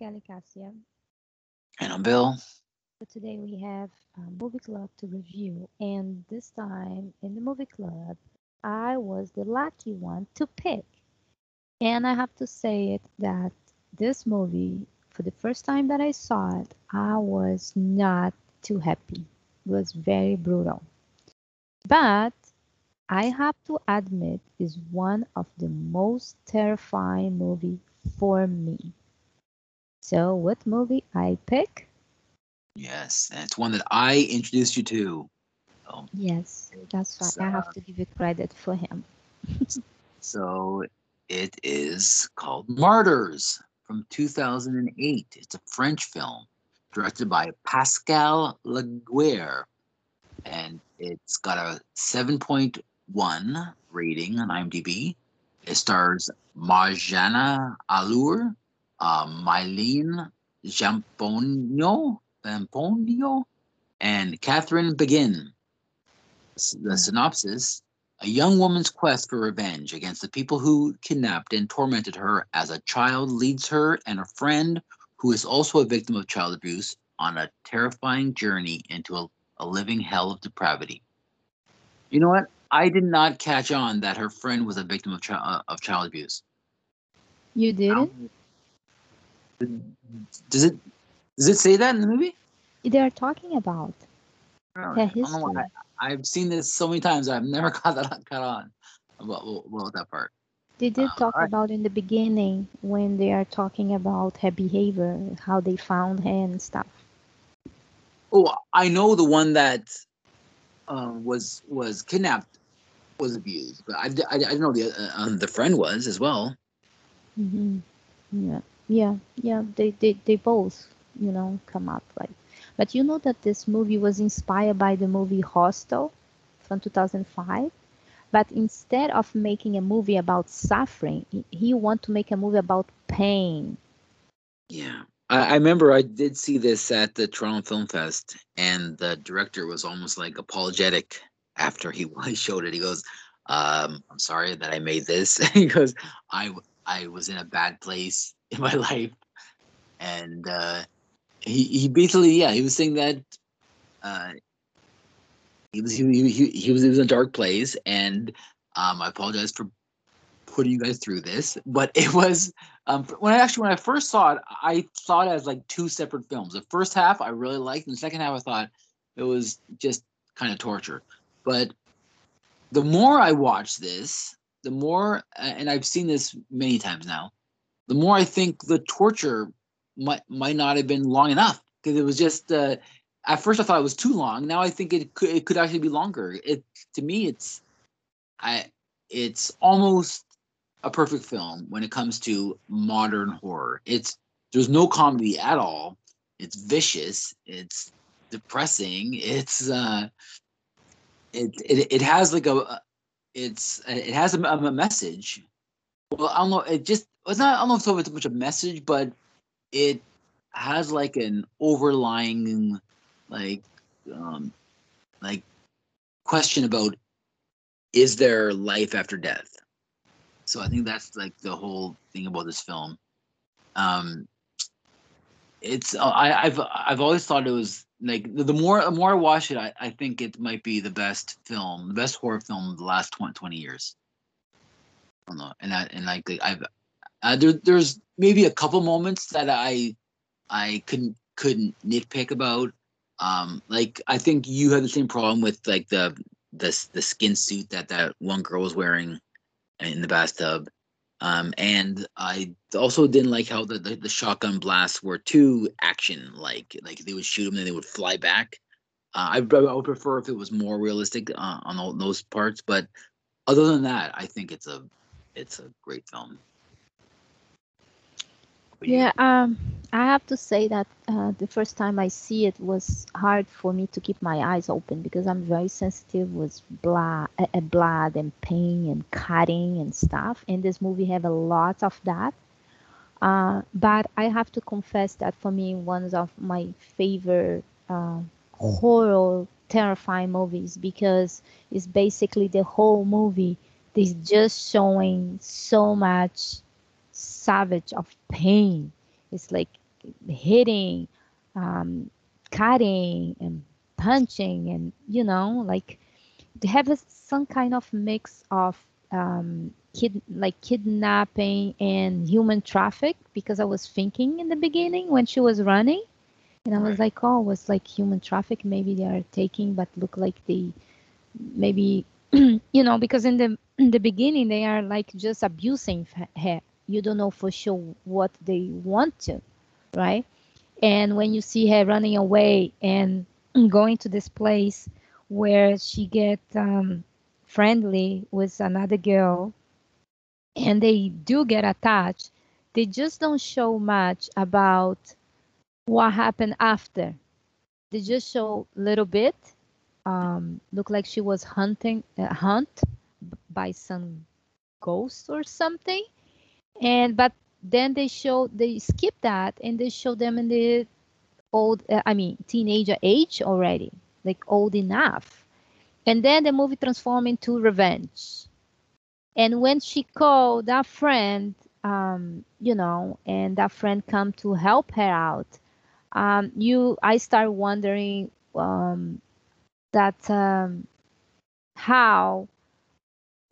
everyone. This Kelly Kassia. And I'm Bill. So today we have a movie club to review, and this time in the movie club, I was the lucky one to pick. And I have to say it that this movie, for the first time that I saw it, I was not too happy. It was very brutal. But I have to admit, is one of the most terrifying movie for me. So, what movie I pick? Yes, and it's one that I introduced you to. Oh. Yes, that's why so, I have to give you credit for him. so it is called Martyrs from 2008. It's a French film directed by Pascal Laugier, and it's got a 7.1 rating on IMDb. It stars Morjana Alaoui, uh, Mylene Jampanoï, Jampanoï, and Catherine Begin. The synopsis a young woman's quest for revenge against the people who kidnapped and tormented her as a child leads her and a friend who is also a victim of child abuse on a terrifying journey into a, a living hell of depravity. You know what? I did not catch on that her friend was a victim of, chi- uh, of child abuse. You didn't? Does it does it say that in the movie? They are talking about her history. I, have seen this so many times. I've never caught that caught on about, about that part. They did um, talk right. about in the beginning when they are talking about her behavior, how they found her and stuff. Oh, I know the one that uh, was was kidnapped was abused, but I, I, I know the uh, um, the friend was as well. Mm-hmm. Yeah yeah yeah they, they they both you know come up like but you know that this movie was inspired by the movie hostel from 2005 but instead of making a movie about suffering he want to make a movie about pain. Yeah I, I remember i did see this at the toronto film fest and the director was almost like apologetic after he showed it. He goes um, i'm sorry that i made this. He goes i i was in a bad place in my life, and uh, he he basically yeah he was saying that uh, he was he, he, he was he was in a dark place, and um, I apologize for putting you guys through this, but it was um, when I actually when I first saw it, I saw it as like two separate films. The first half I really liked, and the second half I thought it was just kind of torture. But the more I watch this, the more, and I've seen this many times now, the more I think the torture might might not have been long enough because it was just uh, at first I thought it was too long. Now I think it could it could actually be longer. It to me it's I it's almost a perfect film when it comes to modern horror. It's there's no comedy at all. It's vicious. It's depressing. It's uh, it it it has like a it's it has a, a message. Well, I don't know. It just it's not. I don't know if it's so much a message, but it has like an overlying, like, um, like question about is there life after death? So I think that's like the whole thing about this film. Um, it's uh, I, I've I've always thought it was like the more the more I watch it, I, I think it might be the best film, the best horror film of the last 20, 20 years. I don't know, and that and like I've uh, there, there's maybe a couple moments that I I couldn't couldn't nitpick about. Um, like I think you had the same problem with like the the the skin suit that that one girl was wearing in the bathtub. Um, and I also didn't like how the, the, the shotgun blasts were too action like. Like they would shoot them and they would fly back. Uh, I, I would prefer if it was more realistic uh, on all those parts. But other than that, I think it's a it's a great film. Yeah, um, I have to say that uh, the first time I see it was hard for me to keep my eyes open because I'm very sensitive with blood, uh, blood and pain and cutting and stuff. And this movie have a lot of that. Uh, but I have to confess that for me, one of my favorite uh, horror, terrifying movies because it's basically the whole movie is just showing so much savage of pain it's like hitting um, cutting and punching and you know like they have a, some kind of mix of um, kid like kidnapping and human traffic because I was thinking in the beginning when she was running and I was Right. like oh was like human traffic maybe they are taking but look like they maybe you know because in the in the beginning they are like just abusing her you don't know for sure what they want to right? And when you see her running away and going to this place where she get um, friendly with another girl and they do get attached they just don't show much about what happened after. They just show a little bit um, look like she was hunting uh, hunt by some ghost or something and but then they show they skip that and they show them in the old uh, i mean teenager age already like old enough. And then the movie transformed into revenge. And when she called that friend um you know and that friend come to help her out um you i start wondering um that um how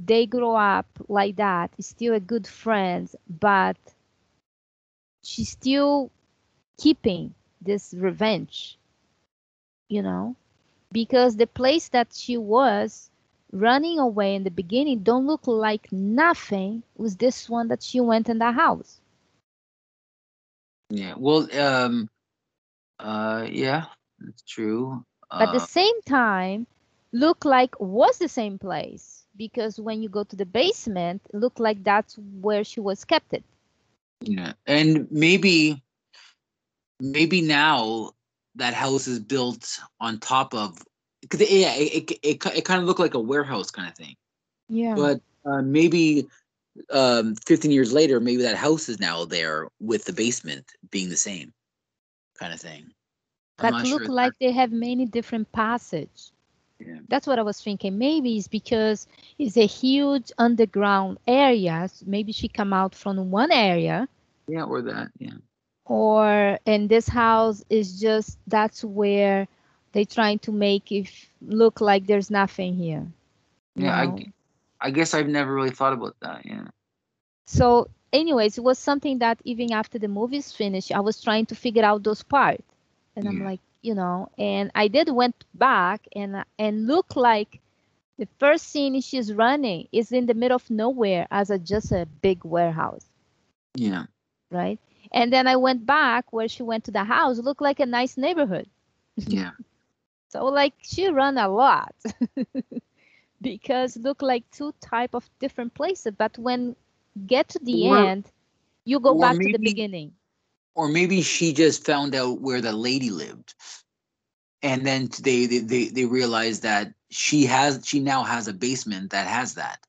they grow up like that still a good friends but she's still keeping this revenge you know because the place that she was running away in the beginning don't look like nothing was this one that she went in the house Yeah. Well, um, uh, yeah, that's true. but at the Uh, same time look like was the same place because when you go to the basement look like that's where she was kept it yeah, and maybe, maybe now that house is built on top of, because yeah, it it, it, it kind of looked like a warehouse kind of thing. yeah But uh, maybe, um, 15 years later, maybe that house is now there with the basement being the same kind of thing. I'm but look sure. like they have many different passage Yeah. that's what i was thinking maybe it's because it's a huge underground area so maybe she come out from one area Yeah, or that. Yeah. or in this house is just that's where they trying to make it look like there's nothing here Yeah, I know? I guess I've never really thought about that. Yeah. so anyways it was something that even after the movie's finished i was trying to figure out those parts and i'm like you know and i did went back and and look like the first scene she's running is in the middle of nowhere as a just a big warehouse. Yeah. right? And then i went back where she went to the house looked like a nice neighborhood. Yeah. so like she run a lot because look like two type of different places. But when get to the Or- end you go or back to the beginning or maybe she just found out where the lady lived. And then they they they, they realized that she has she now has a basement that has that.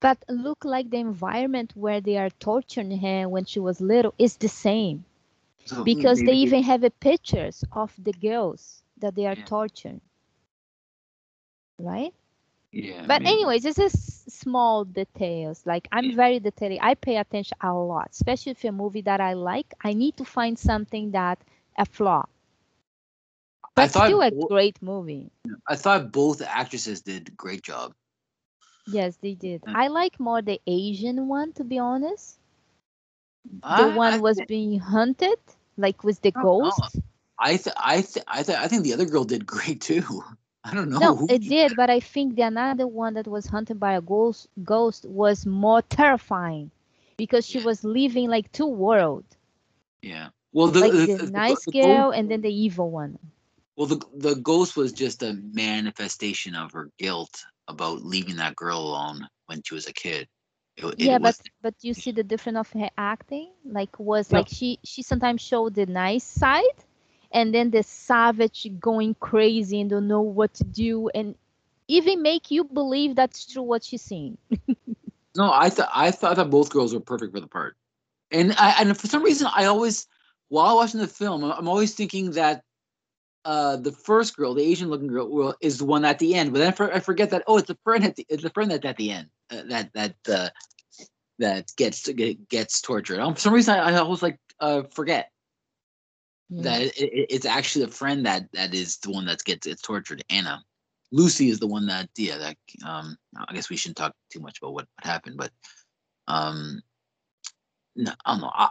But look like the environment where they are torturing her when she was little is the same. So hmm, because they maybe- even have a pictures of the girls that they are Yeah. torturing. Right yeah but maybe. anyways this is small details. Like i'm very detailed. I pay attention a lot especially if a movie that i like i need to find something that a flaw. I but thought still a great movie. i thought both actresses did great job. Yes they did. Mm. i like more the asian one to be honest. The one I was being hunted like with the I don't know. ghost. I th- i th- i th- i think the other girl did great too i don't know. No it did but i think the another one that was hunted by a ghost ghost was more terrifying because she Yeah. was living like two worlds yeah. Well the, like the, the, the- the nice go- girl and then the evil one. Well the, the ghost was just a manifestation of her guilt about leaving that girl alone when she was a kid. It, it yeah but but you see the difference of her acting? Like was like she she sometimes showed the nice side and then the savage going crazy and don't know what to do and even make you believe that's true what she's seeing No, I thought I thought that both girls were perfect for the part, and I and for some reason I always while watching the film I'm always thinking that uh the first girl, the Asian looking girl, will, is the one at the end, but then I, for, I forget that oh it's the friend at the it's the friend that's at the end uh, that that uh, that gets get- gets tortured. Um, for some reason I, I always like uh, forget That it, it, it's actually a friend that that is the one that gets it's tortured. Anna, Lucie is the one that yeah that um I guess we shouldn't talk too much about what, what happened, but um no I don't know I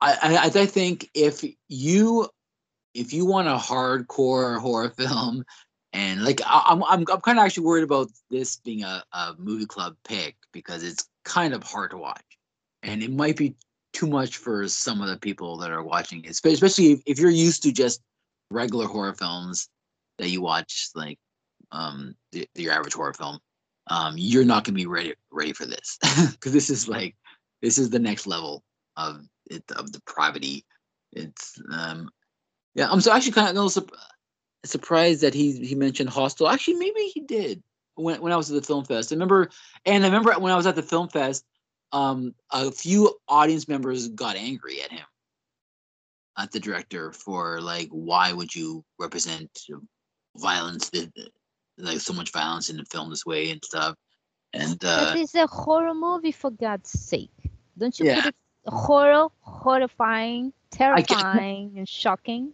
I I, I think if you if you want a hardcore horror film and like I, I'm I'm I'm kind of actually worried about this being a, a movie club pick because it's kind of hard to watch and it might be too much for some of the people that are watching it, especially if, if you're used to just regular horror films that you watch, like um the, your average horror film. Um, you're not gonna be ready ready for this because this is like this is the next level of it of depravity. It's um yeah. I'm so actually kind of a little sup- surprised that he he mentioned Hostel. Actually, maybe he did when when I was at the film fest. I remember, and I remember when I was at the film fest um, a few audience members got angry at him, at the director, for like, why would you represent violence, like so much violence in the film this way and stuff. And uh, But it's a horror movie for God's sake. Don't you Yeah. put it horror, horrifying, terrifying, and shocking?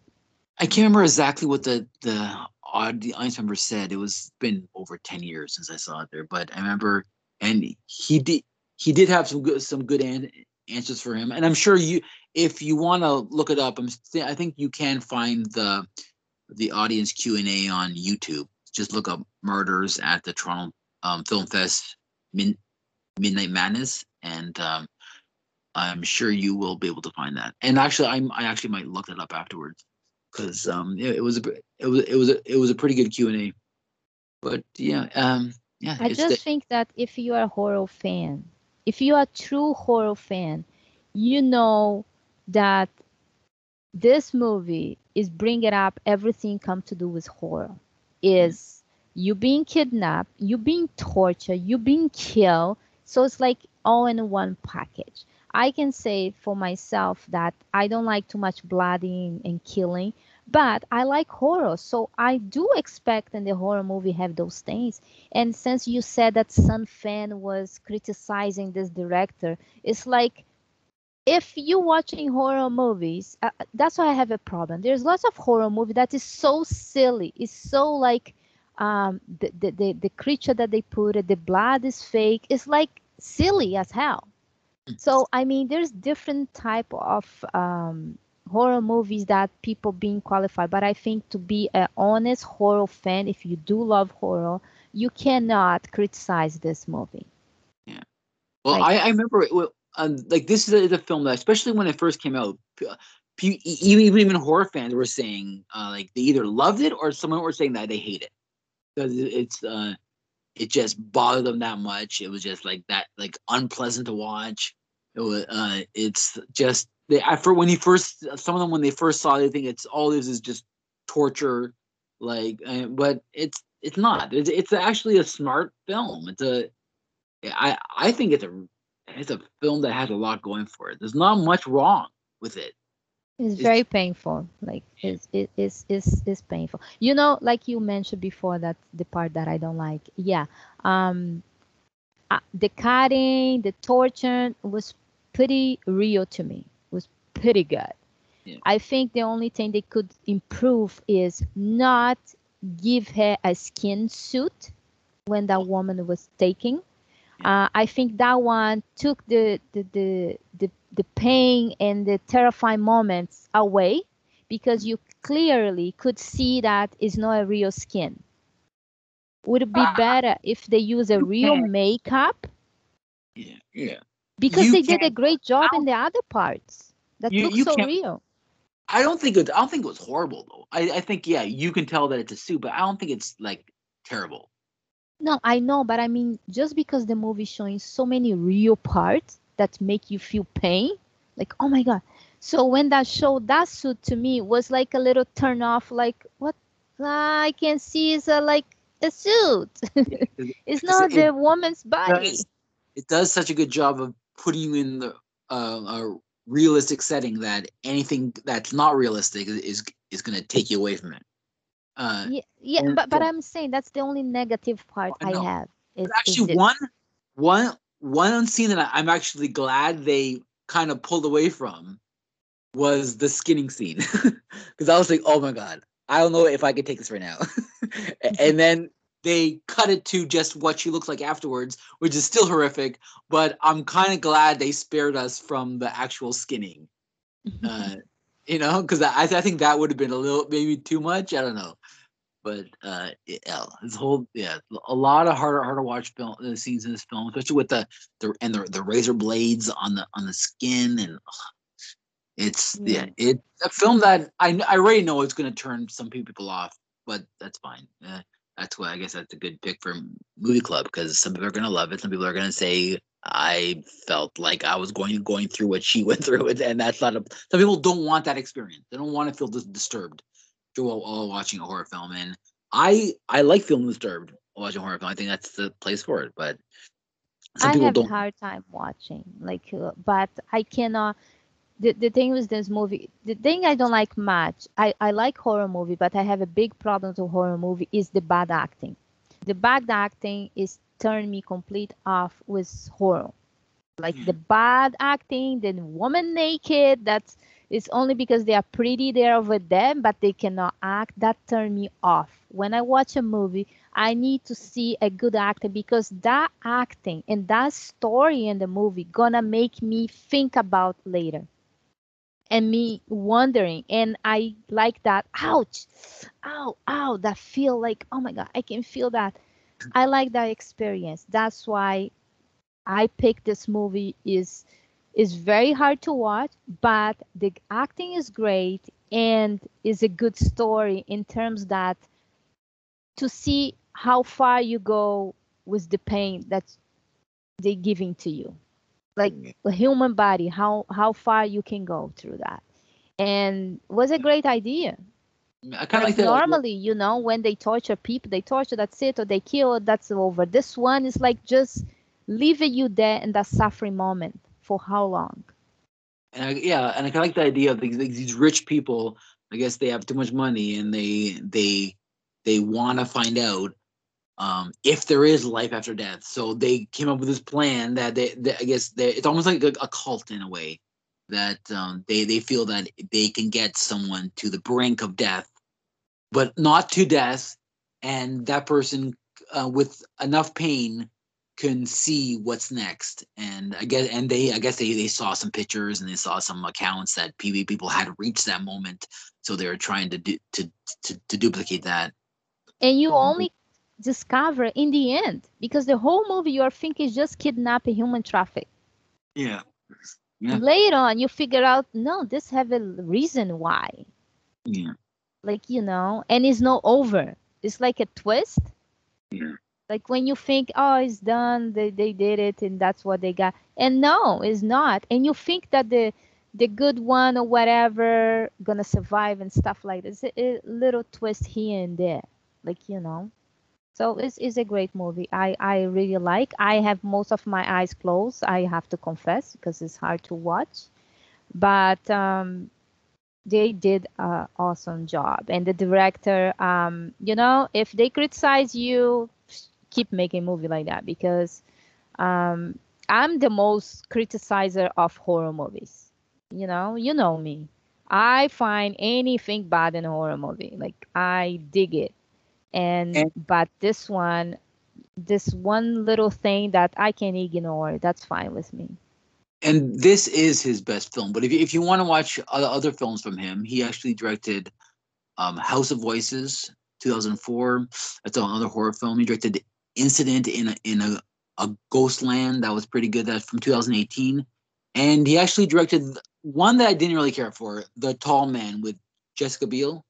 I can't remember exactly what the the audience member said. It was been over ten years since I saw it there, but I remember, and he did he did have some good some good an- answers for him, and I'm sure you if you want to look it up, I'm th- I think you can find the the audience Q and A on YouTube. Just look up Martyrs at the Toronto um, Film Fest Min- Midnight Madness, and um, I'm sure you will be able to find that. And actually, I'm I actually might look it up afterwards because um it, it was a it was it was a, it was a pretty good Q and A. But yeah, um yeah, I just the- think that if you are a horror fan, if you are a true horror fan, you know that this movie is bringing up everything come to do with horror. Is you being kidnapped, you being tortured, you being killed. So it's like all in one package. I can say for myself that I don't like too much blooding and killing, but I like horror. So I do expect in the horror movie have those things. And since you said that Sun Fan was criticizing this director, it's like if you watching horror movies, uh, that's why I have a problem. There's lots of horror movie that is so silly. It's so like um, the, the the the creature that they put it, the blood is fake. It's like silly as hell. So I mean, there's different type of um, horror movies that people being qualified. But I think to be an honest horror fan, if you do love horror, you cannot criticize this movie. Yeah well, Like- I, I remember it, well, um, like this is a, is a film that, especially when it first came out, p- even even even horror fans were saying uh, like they either loved it or someone were saying that they hate it because it's uh, it just bothered them that much. It was just like that, like unpleasant to watch. It was, uh, it's just they. I for when he first, some of them when they first saw it, they think it's all this is just torture, like. But it's it's not. It's it's actually a smart film. It's a I I think it's a it's a film that has a lot going for it. There's not much wrong with it. It's It's- very painful. Like it's it's it's it's painful. You know, like you mentioned before, that the part that I don't like. Yeah. Um, uh, the cutting, the torture was pretty real to me. Pretty good. Yeah. I think the only thing they could improve is not give her a skin suit when that woman was taking. Uh, I think that one took the the, the the the pain and the terrifying moments away because you clearly could see that it's not a real skin. Would it be Ah, better if they use a real makeup? Yeah, yeah. Because You they did a great job in the other parts that You- look you so real. I don't think it. I don't think it was horrible though. I I think yeah, you can tell that it's a suit, but I don't think it's like terrible. No, I know, but I mean, just because the movie showing so many real parts that make you feel pain, like oh my god. So when that showed that suit to me was like a little turn off, like what Ah, I can see is a like a suit. it's not it the woman's body. does- It does such a good job of putting you in the uh, a realistic setting that anything that's not realistic is is, going to take you away from it. Uh, Yeah, yeah, and but but I'm saying that's the only negative part I I, have. Is, But is actually one one one scene that I'm actually glad they kind of pulled away from was the skinning scene because I was like, oh my god, I don't know if I could take this right now. and then they cut it to just what she looks like afterwards, which is still horrific. But I'm kind of glad they spared us from the actual skinning. Uh, you know, because I, I think that would have been a little maybe too much. I don't know, but uh, yeah, this whole yeah, a lot of harder harder watch film uh, scenes in this film, especially with the the and the, the razor blades on the on the skin and. it's yeah, yeah it's a film that I I already know it's going to turn some people off, but that's fine. Uh, that's why I guess that's a good pick for movie club because some people are gonna love it, some people are gonna say I felt like I was going going through what she went through, and that's not a. Some people don't want that experience. They don't want to feel dis- disturbed while, while watching a horror film, and I I like feeling disturbed watching horror film. I think that's the place for it, but some I have don't. a hard time watching, like, uh, but I cannot the, the thing with this movie the thing i don't like much I, I like horror movie but i have a big problem with horror movie is the bad acting. The bad acting is turn me complete off with horror. Like the mm-hmm. bad acting the woman naked that's it's only because they are pretty there over them but they cannot act that turn me off. When i watch a movie i need to see a good actor because that acting and that story in the movie gonna make me think about later and me wondering and i like that ouch ow ow that feel like oh my god i can feel that. I like that experience. That's why i picked this movie is is very hard to watch but the acting is great and is a good story in terms that to see how far you go with the pain that they're giving to you like mm-hmm. the human body how how far you can go through that. And was a great idea. Mm, I kind of like, like normally you know when they torture people they torture that's it or they kill that's over. This one is like just leaving you there in that suffering moment for how long? And I, yeah and i kind of like the idea of these, these rich people i guess they have too much money and they they they want to find out um, if there is life after death. So they came up with this plan that they, they I guess they, it's almost like a, a, cult in a way that um, they they feel that they can get someone to the brink of death, but not to death, and that person uh, with enough pain can see what's next. And I guess and they I guess they they saw some pictures and they saw some accounts that PV people had reached that moment, so they were trying to do to to, to duplicate that. And you only discover in the end because the whole movie you are thinking is just kidnapping human traffic. Yeah. yeah. later on you figure out no this have a reason why. Yeah. Like you know and it's not over. It's like a twist. Yeah. Like when you think oh it's done they, they did it and that's what they got. And no it's not. And you think that the the good one or whatever gonna survive and stuff like this. A, a little twist here and there. Like you know so it's, it's a great movie. I, I really like. I have most of my eyes closed. I have to confess because it's hard to watch, but um, they did an awesome job. And the director, um, you know, if they criticize you, keep making movie like that because um, I'm the most criticizer of horror movies. You know, you know me. I find anything bad in a horror movie. Like I dig it and, and but this one this one little thing that i can ignore that's fine with me. And this is his best film but if you, if you want to watch other, films from him he actually directed um, house of voices 2004 that's another horror film. He directed incident in a, in a, a ghost land. That was pretty good. That's from 2018 and he actually directed one that i didn't really care for the tall man with jessica biel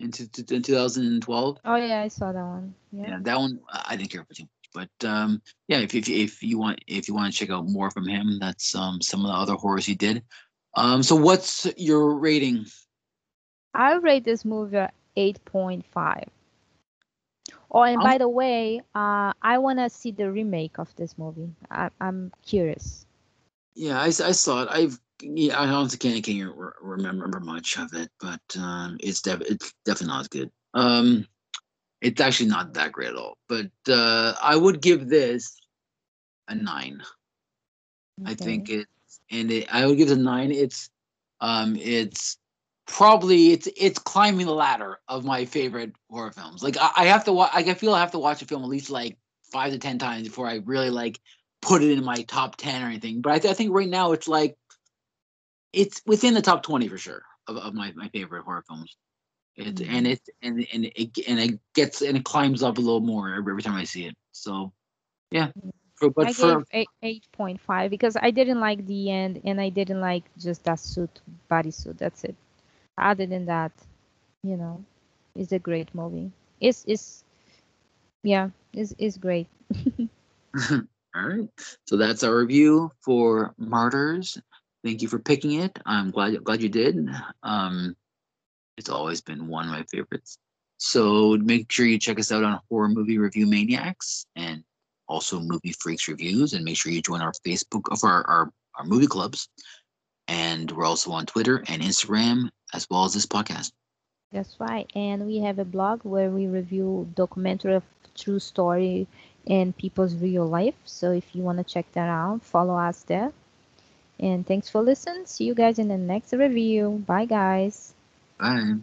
in, in 2012. Oh yeah, I saw that one. Yeah, yeah that one I didn't care for too much. But um, yeah, if, if if you want if you want to check out more from him, that's um, some of the other horrors he did. Um, so what's your rating? I rate this movie eight point five. Oh, and by the way, uh, I want to see the remake of this movie. I, am curious. Yeah, I, I saw it. I've yeah, I honestly can't, can't remember much of it, but um, it's def- it's definitely not as good. Um, it's actually not that great at all. But uh, I would give this a nine. Okay. I think it, and it, I would give it a nine. It's Um, it's probably it's it's climbing the ladder of my favorite horror films. Like I, I have to watch. I feel I have to watch a film at least like five to ten times before I really like put it in my top ten or anything. But I, th- I think right now it's like it's within the top twenty for sure of, of my, my favorite horror films. It mm-hmm. and it and and it and it gets and it climbs up a little more every, time I see it. So yeah. For, but I for, gave eight point five because I didn't like the end and I didn't like just that suit bodysuit. That's it. Other than that, you know, it's a great movie. It's it's yeah, it's it's great. All right. So that's our review for Martyrs. Thank you for picking it. I'm glad glad you did. Um, it's always been one of my favorites. So make sure you check us out on Horror Movie Review Maniacs and also Movie Freaks Reviews, and make sure you join our Facebook of our, our our movie clubs. And we're also on Twitter and Instagram as well as this podcast. That's right. And we have a blog where we review documentary of true story and people's real life. So if you want to check that out, follow us there. And thanks for listening. See you guys in the next review. Bye, guys. Bye.